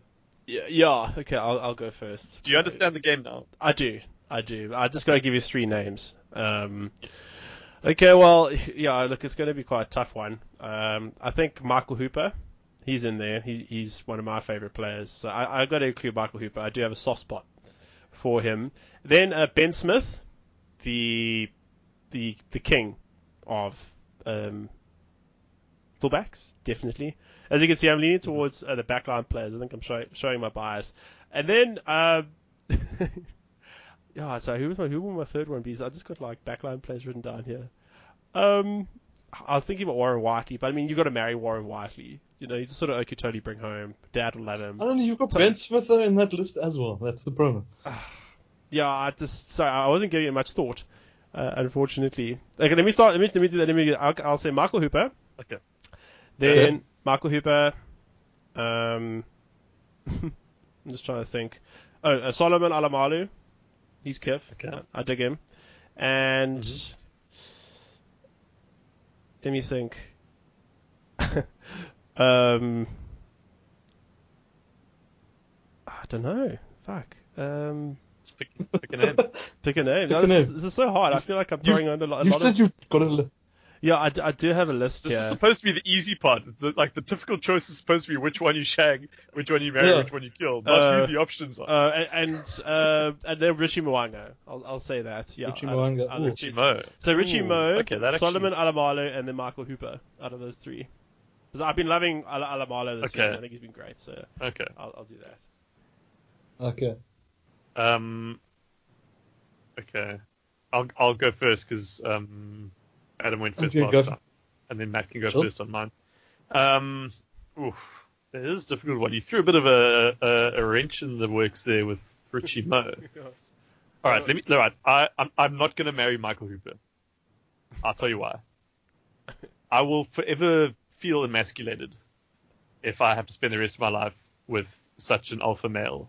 yeah, yeah. Okay, I'll I'll go first. Do you understand the game now? I do. I do. I just got to give you three names. Um, okay, well, yeah, look, it's going to be quite a tough one. Um, I think Michael Hooper, he's in there. He, he's one of my favorite players. So I, I got to include Michael Hooper. I do have a soft spot for him. Then uh, Ben Smith, the the the king of um, fullbacks, definitely. As you can see, I'm leaning towards uh, the backline players. I think I'm show, showing my bias. And then, uh, yeah, so who was my who would my third one be? I just got like backline players written down here. Um, I was thinking about Warren Whiteley, but I mean, you've got to marry Warren Whiteley. You know, he's the sort of you totally bring home. Dad will love him. I don't know, you've got Ben Smith there in that list as well. That's the problem. Yeah, I just sorry, I wasn't giving it much thought, uh, unfortunately. Okay, let me start. Let me let me do that. Let me. I'll, I'll say Michael Hooper. Okay. Then Okay. Michael Hooper. Um, I'm just trying to think. Oh, uh, Solomon Alaimalo. He's Kif. Okay. I dig him. And Mhm. let me think. um, I don't know. Fuck. Um, Pick, pick a name. pick a name. Pick No, a this, name. Is, this is so hard. I feel like I'm You- throwing on a lot, a You said of. you've got a list. Yeah, I, d- I do have a list This here. is supposed to be the easy part. The, like the difficult choice is supposed to be which one you shag, which one you marry, Yeah. which one you kill, not Uh, who the options are. Uh, and and, uh, and then Richie Mo'unga. I'll, I'll say that. Yeah. Richie I- Mo'unga. I- Ooh. let's Richie Mo. So Richie Ooh, Mo, okay, that actually- Solomon Alaimalo, and then Michael Hooper. Out of those three, because I've been loving Al- Alaimalo this Okay. season. I think he's been great. So Okay. I'll, I'll do that. Okay. Um. Okay. I'll I'll go first because um, Adam went first last go. time, and then Matt can go Sure. first on mine. Um. Oof. It is a difficult one. You threw a bit of a, a, a wrench in the works there with Richie Mo. All right, let me. All right, I, I'm, I'm not going to marry Michael Hooper. I'll tell you why. I will forever feel emasculated if I have to spend the rest of my life with such an alpha male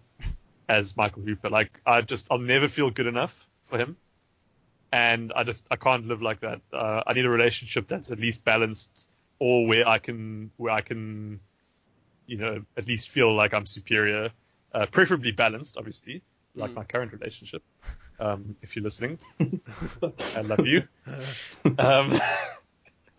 as Michael Hooper. Like, I just, I'll never feel good enough for him, and I just, I can't live like that. Uh, I need a relationship that's at least balanced, or where I can, where I can, you know, at least feel like I'm superior. Uh, preferably balanced, obviously, like Mm. my current relationship. Um, if you're listening, I love you. Um,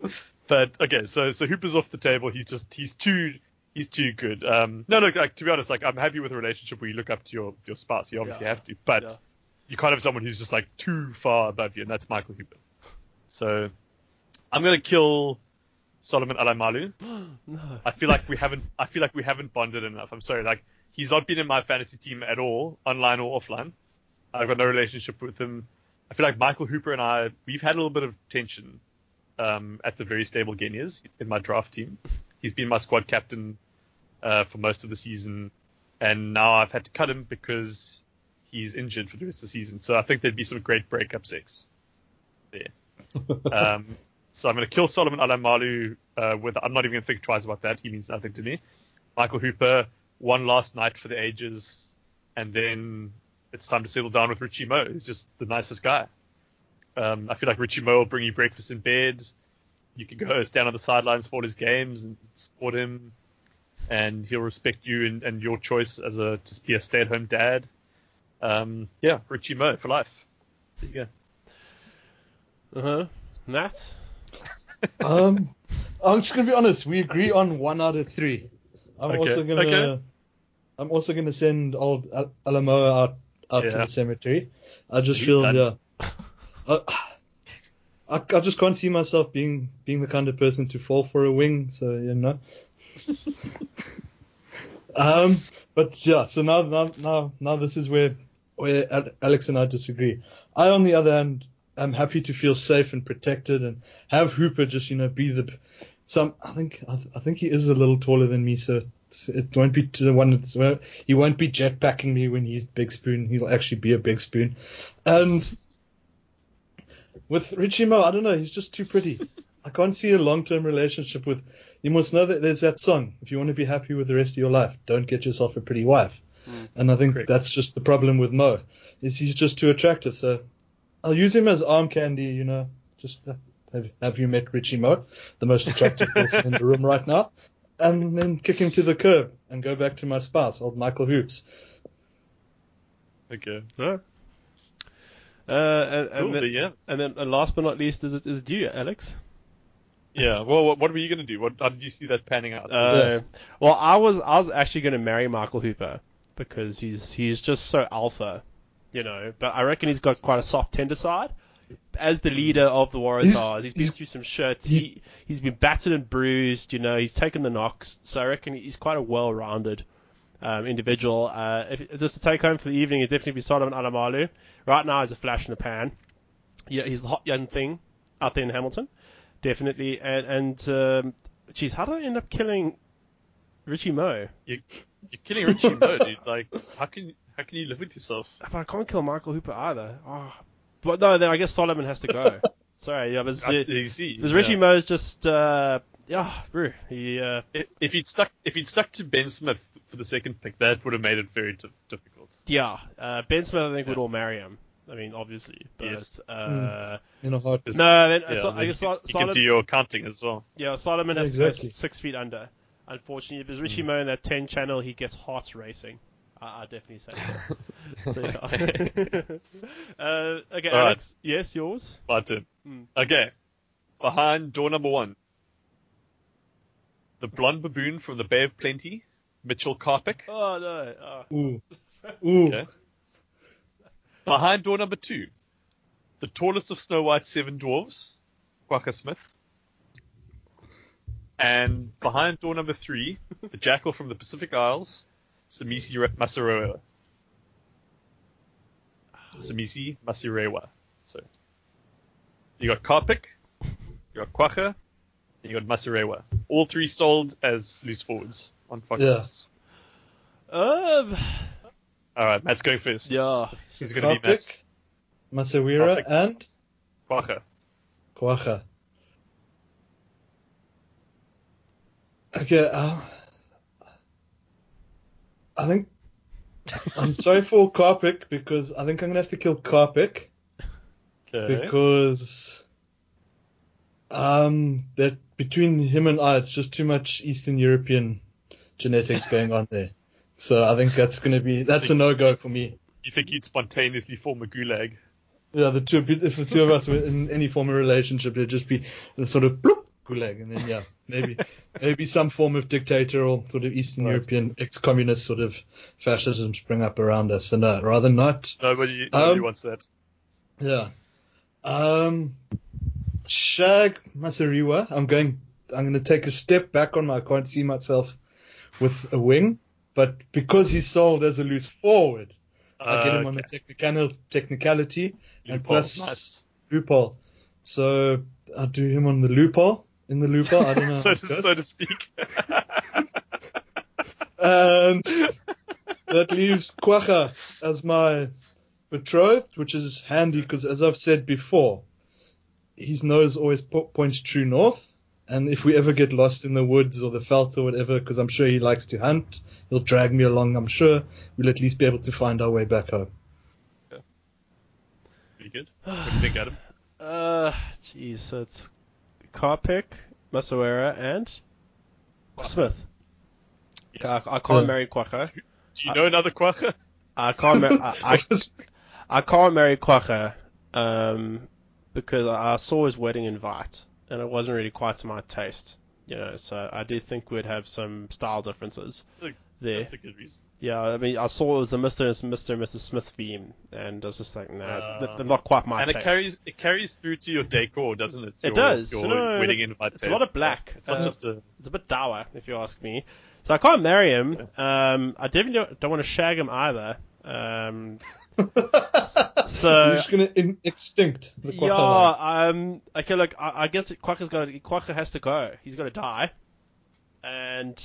but okay, so so Hooper's off the table. He's just he's too he's too good. Um, no, no, like to be honest, like I'm happy with a relationship where you look up to your your spouse. You obviously Yeah. have to, but Yeah. you can't have someone who's just like too far above you, and that's Michael Hooper. So I'm gonna kill Solomon Alaimalo. no. I feel like we haven't. I feel like we haven't bonded enough. I'm sorry. Like he's not been in my fantasy team at all, online or offline. I've got no relationship with him. I feel like Michael Hooper and I, we've had a little bit of tension um, at the very stable Genius in my draft team. He's been my squad captain uh, for most of the season, and now I've had to cut him because he's injured for the rest of the season. So I think there'd be some great breakup sex there. um, so I'm going to kill Solomon Alaimalo. Uh, with I'm not even going to think twice about that. He means nothing to me. Michael Hooper, one last night for the ages, and then it's time to settle down with Richie Mo. He's just the nicest guy. Um, I feel like Richie Mo will bring you breakfast in bed. You can go stand on the sidelines for his games and support him, and he'll respect you and, and your choice as a to be a stay-at-home dad. Um, yeah, Richie Mo for life. There you go. Uh huh. Nat. Um, I'm just gonna be honest. We agree on one out of three. I'm Okay, also gonna. okay. I'm also gonna send old Al- Alamoa out out to the cemetery. I just He's feel done. yeah. I, I, I just can't see myself being being the kind of person to fall for a wing. So you know. um, but yeah. So now now now now this is where where Alex and I disagree. I, on the other hand, am happy to feel safe and protected and have Hooper just you know be the some. I think I, I think he is a little taller than me, so it's, it won't be to the one. That's, well, he won't be jetpacking me when he's big spoon. He'll actually be a big spoon, and with Richie Mo, I don't know. He's just too pretty. I can't see a long-term relationship with. You must know that there's that song. If you want to be happy with the rest of your life, don't get yourself a pretty wife. And I think Correct. that's just the problem with Mo. Is he's just too attractive. So I'll use him as arm candy. You know, just uh, have, have you met Richie Mo, the most attractive person in the room right now, and then kick him to the curb and go back to my spouse, old Michael Hoops. Okay. No. Uh, and, and, Cool. then, yeah. and then and last but not least is it is it you, Alex? Yeah. Well, what, what were you gonna do? What, how did you see that panning out? Uh, well, I was I was actually going to marry Michael Hooper because he's he's just so alpha, you know. But I reckon he's got quite a soft tender side. As the leader of the Waratahs, he's been he's- through some shirts. he- He he's been battered and bruised, you know. He's taken the knocks, so I reckon he's quite a well-rounded um, individual. Uh, if, just to take home for the evening, it'd definitely be Solomon Alaimalo. Right now, he's a flash in the pan. Yeah, he's the hot young thing out there in Hamilton, definitely. And and um, geez, how did I end up killing Richie Mo? you, you're killing Richie Mo, dude. Like, how can how can you live with yourself? But I can't kill Michael Hooper either. Oh. But no, then I guess Solomon has to go. Sorry, yeah, but Uh, it, you see, because Richie. Mo's just uh, yeah, bro. He uh, If- If he'd stuck if he'd stuck to Ben Smith for the second pick, that would have made it very di- difficult. Yeah, uh, Ben Smith I think would Yeah. all marry him. I mean, obviously, but Yes. uh, In a heart. Because- no, then Yeah, so, then I guess you, Sol- you can Solomon, do your counting as well. yeah, Solomon has, Exactly. has six feet under. Unfortunately, if there's Hmm. Richie Mo in that ten channel, he gets hearts racing. I, I definitely say so. so yeah. uh, okay, All right. Alex. Yes, yours. But uh, Mm. okay, behind door number one, the blonde baboon from the Bay of Plenty, Mitchell Karpik. Oh no. Oh. Ooh. Ooh. Okay. Behind door number two, the tallest of Snow White's seven dwarves, Kwagga Smith. And behind door number three, the jackal from the Pacific Isles, Samisi Re- Masirewa. Samisi Masirewa. So you got Karpik, you got Kwagga, and you got Masirewa. All three sold as loose forwards on Fox. Yeah. Um. All right, Matt's going first. Yeah. he's going to be Matt? Karpik, Masirewa, Karpik. and Kwagga. Kwagga. Okay, uh, I think I'm sorry for Karpik because I think I'm gonna have to kill Karpik Okay. because um that between him and I it's just too much Eastern European genetics going on there. So I think that's gonna be that's a no go for me. You think you'd spontaneously form a gulag? Yeah, the two if the two of us were in any form of relationship, it'd just be the sort of bloop, gulag, and then yeah, maybe maybe some form of dictator or sort of Eastern Right. European ex-communist sort of fascism spring up around us, and uh, rather not. Nobody, nobody Um, wants that. Yeah. Um. Shag Masirewa. I'm going. I'm going to take a step back on my. I can't see myself with a wing, but because he's sold as a loose forward, I get him on the technical technicality and plus nice. loophole. So I'll do him on the loophole in the loophole. I don't know. so, to, so to speak. and that leaves Kwagga as my betrothed, which is handy because, as I've said before, his nose always po- points true north. And if we ever get lost in the woods or the veld or whatever, because I'm sure he likes to hunt, he'll drag me along. I'm sure we'll at least be able to find our way back home. Yeah. Pretty good. What do you think, Adam? Uh, jeez, so it's Karpik, Masirewa, and Smith. I, I can't Yeah. marry Kwagga. Do you know another Kwagga? I can't. Mar- I, I, I can't marry Kwagga um, because I I saw his wedding invite and it wasn't really quite to my taste. You know, so I do think we'd have some style differences That's a, there. that's a good reason. Yeah, I mean, I saw it was the Mr. and Mr. and Mrs. Smith theme, and I was just like, nah, Uh, they're not quite my taste. and taste. it carries it carries through to your decor, doesn't it? It does. Your No, wedding invite. it's a lot of black. It's not Uh, just a. It's a bit dour, if you ask me. So I can't marry him. Um, I definitely don't, don't want to shag him either. Um, so You're just gonna in- extinct the Kwagga yeah, um, okay, look, I, I guess Kwagga's got Quacker has to go. He's got to die. And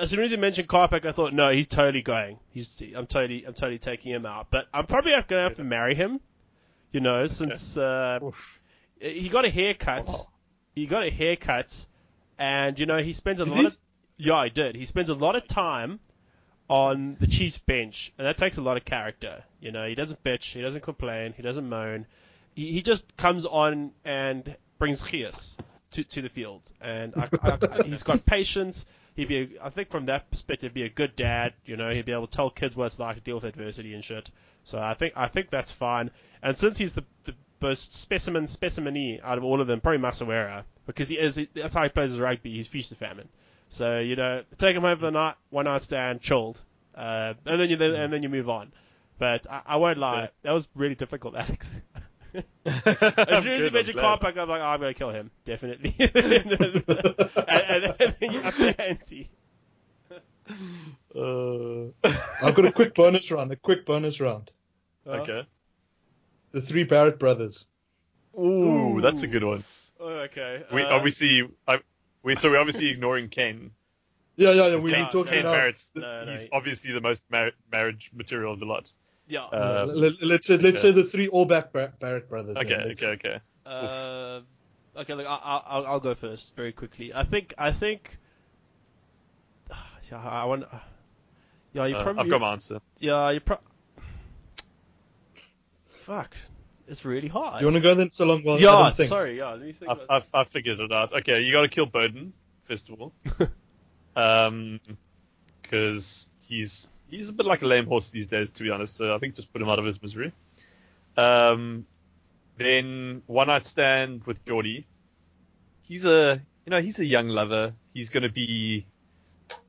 as soon as you mentioned Karpik, I thought, no, he's totally going. He's, I'm totally, I'm totally taking him out. But I'm probably going to have to marry him. You know, since uh, he got a haircut. Wow. He got a haircut, and you know he spends a Did lot he? of yeah, he did. He spends a lot of time on the Chiefs bench, and that takes a lot of character. You know, he doesn't bitch, he doesn't complain, he doesn't moan. He, he just comes on and brings chias to to the field, and I, I, I, he's got patience. He'd be, I think, from that perspective, be a good dad. You know, he'd be able to tell kids what it's like to deal with adversity and shit. So I think I think that's fine. And since he's the, the most specimen specimen out of all of them, probably Masirewa, because he is that's how he plays his rugby. He's feast to famine. So you know, take him home for the night, one night stand, chilled, uh, and then you then, and then you move on. But I, I won't lie, Yeah. that was really difficult, Alex. As soon as you good, I'm mentioned glad. Karpik, I'm like, oh, I'm gonna kill him, definitely. and, and, and then you up the ante. Uh, I've got a quick bonus round. A quick bonus round. okay. The three Barrett brothers. Ooh, that's a good one. Oh, okay. We uh, obviously, I, we so we're obviously ignoring Ken. Yeah, yeah, yeah. We Ken, were talking Ken about. Barrett's, No, no, he's he- obviously the most mar- marriage material of the lot. Yeah. Uh, let, let's say, let's okay. say the three all back Bar- Barrett brothers. Okay, okay, okay. Uh, okay, look, I, I, I'll, I'll go first very quickly. I think, I think, yeah, I want, yeah, you Uh, probably, I've got my answer. yeah, you pro, fuck, it's really hard. You want to go then, so long while yeah, Adam thinks? sorry, yeah, let me think. I've, about- I've, I've figured it out. Okay, you got to kill Beauden first of all, um, because he's he's a bit like a lame horse these days, to be honest. So I think just put him out of his misery. Um, then one night stand with Jordie. He's a you know he's a young lover. He's going to be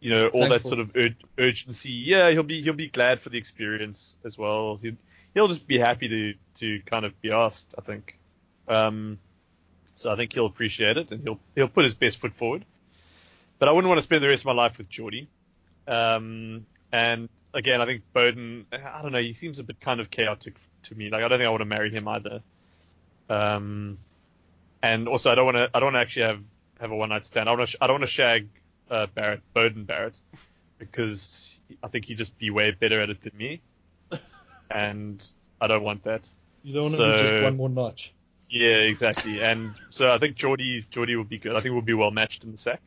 you know all that sort of ur- urgency. Yeah, he'll be he'll be glad for the experience as well. He'll, he'll just be happy to to kind of be asked. I think. Um, so I think he'll appreciate it and he'll he'll put his best foot forward. But I wouldn't want to spend the rest of my life with Jordie. Um, and again, I think Beauden. I don't know. He seems a bit kind of chaotic to me. Like I don't think I want to marry him either. Um, and also I don't want to. I don't want to actually have have a one night stand. I want to. I don't want to shag uh, Barrett, Beauden Barrett, because I think he'd just be way better at it than me. And I don't want that. You don't want to be So- just one more notch. Yeah, exactly. And so I think Jordie Jordie will be good. I think we'll be well matched in the sack.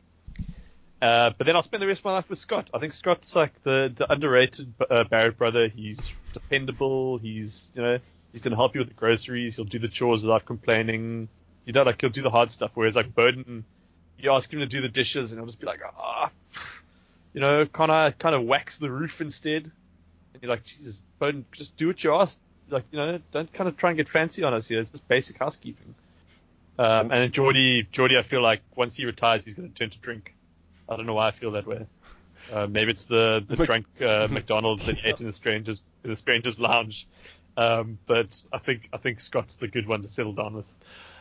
Uh, but then I'll spend the rest of my life with Scott. I think Scott's like the, the underrated uh, Barrett brother. He's dependable. He's you know he's gonna help you with the groceries. He'll do the chores without complaining. You know, like he'll do the hard stuff. Whereas like Beauden, you ask him to do the dishes and he'll just be like, ah, you know, kind of kind of wax the roof instead. And you're like, Jesus, Beauden, just do what you're asked. Like, you know, don't kind of try and get fancy on us here. It's just basic housekeeping. Um, and then Jordie, Jordie, I feel like once he retires, he's going to turn to drink. I don't know why I feel that way. Uh, maybe it's the the drunk uh, McDonald's that he ate in the strangers in the strangers lounge. Um, but I think I think Scott's the good one to settle down with.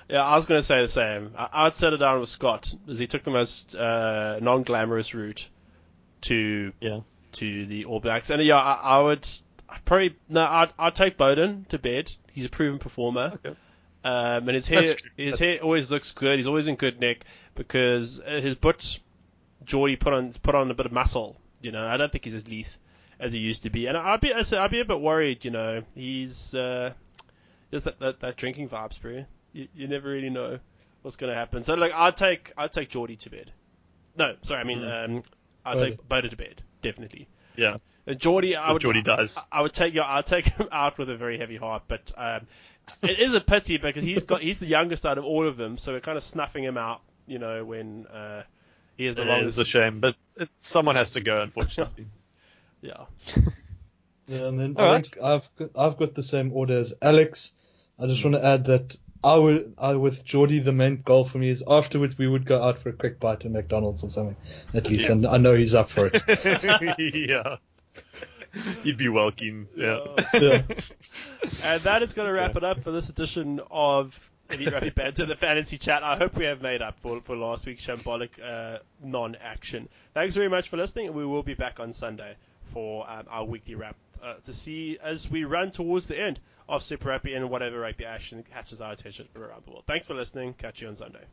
Yeah, I was going to say the same. I, I'd settle down with Scott as he took the most uh, non-glamorous route to Yeah. To the All Blacks, and yeah, I, I would I'd probably no, I'd, I'd take Beauden to bed. He's a proven performer. Okay. Um, and his hair, his That's hair always looks good. He's always in good nick because uh, his butt, Jordie put on put on a bit of muscle. You know, I don't think he's as lithe as he used to be, and I'd be I said, I'd be a bit worried. You know, he's uh, there's that, that that drinking vibes, bro. You, you never really know what's going to happen. So like, I'd take I'd take Jordie to bed. No, sorry, I mean Mm. um, I'd take Beauden to bed definitely. Yeah. And Jordie, I would Jordie dies. I would take yeah, I'd take him out with a very heavy heart, but um, it is a pity because he's got he's the youngest out of all of them, so we're kind of snuffing him out, you know, when uh, he is the It longest. is a shame, but it, someone has to go, unfortunately. Yeah, Yeah, and then All I right. think I've got, I've got the same order as Alex. I just want to add that I would I with Jordie the main goal for me is afterwards we would go out for a quick bite at McDonald's or something at least, and I know he's up for it. yeah. You'd be welcome. Yeah. yeah. and that is going to wrap it up for this edition of Elite Rugby Banter, the fantasy chat. I hope we have made up for for last week's shambolic uh, non-action. Thanks very much for listening, and we will be back on Sunday for um, our weekly wrap uh, to see as we run towards the end of Super Rugby and whatever rugby action catches our attention from around the world. Thanks for listening. Catch you on Sunday.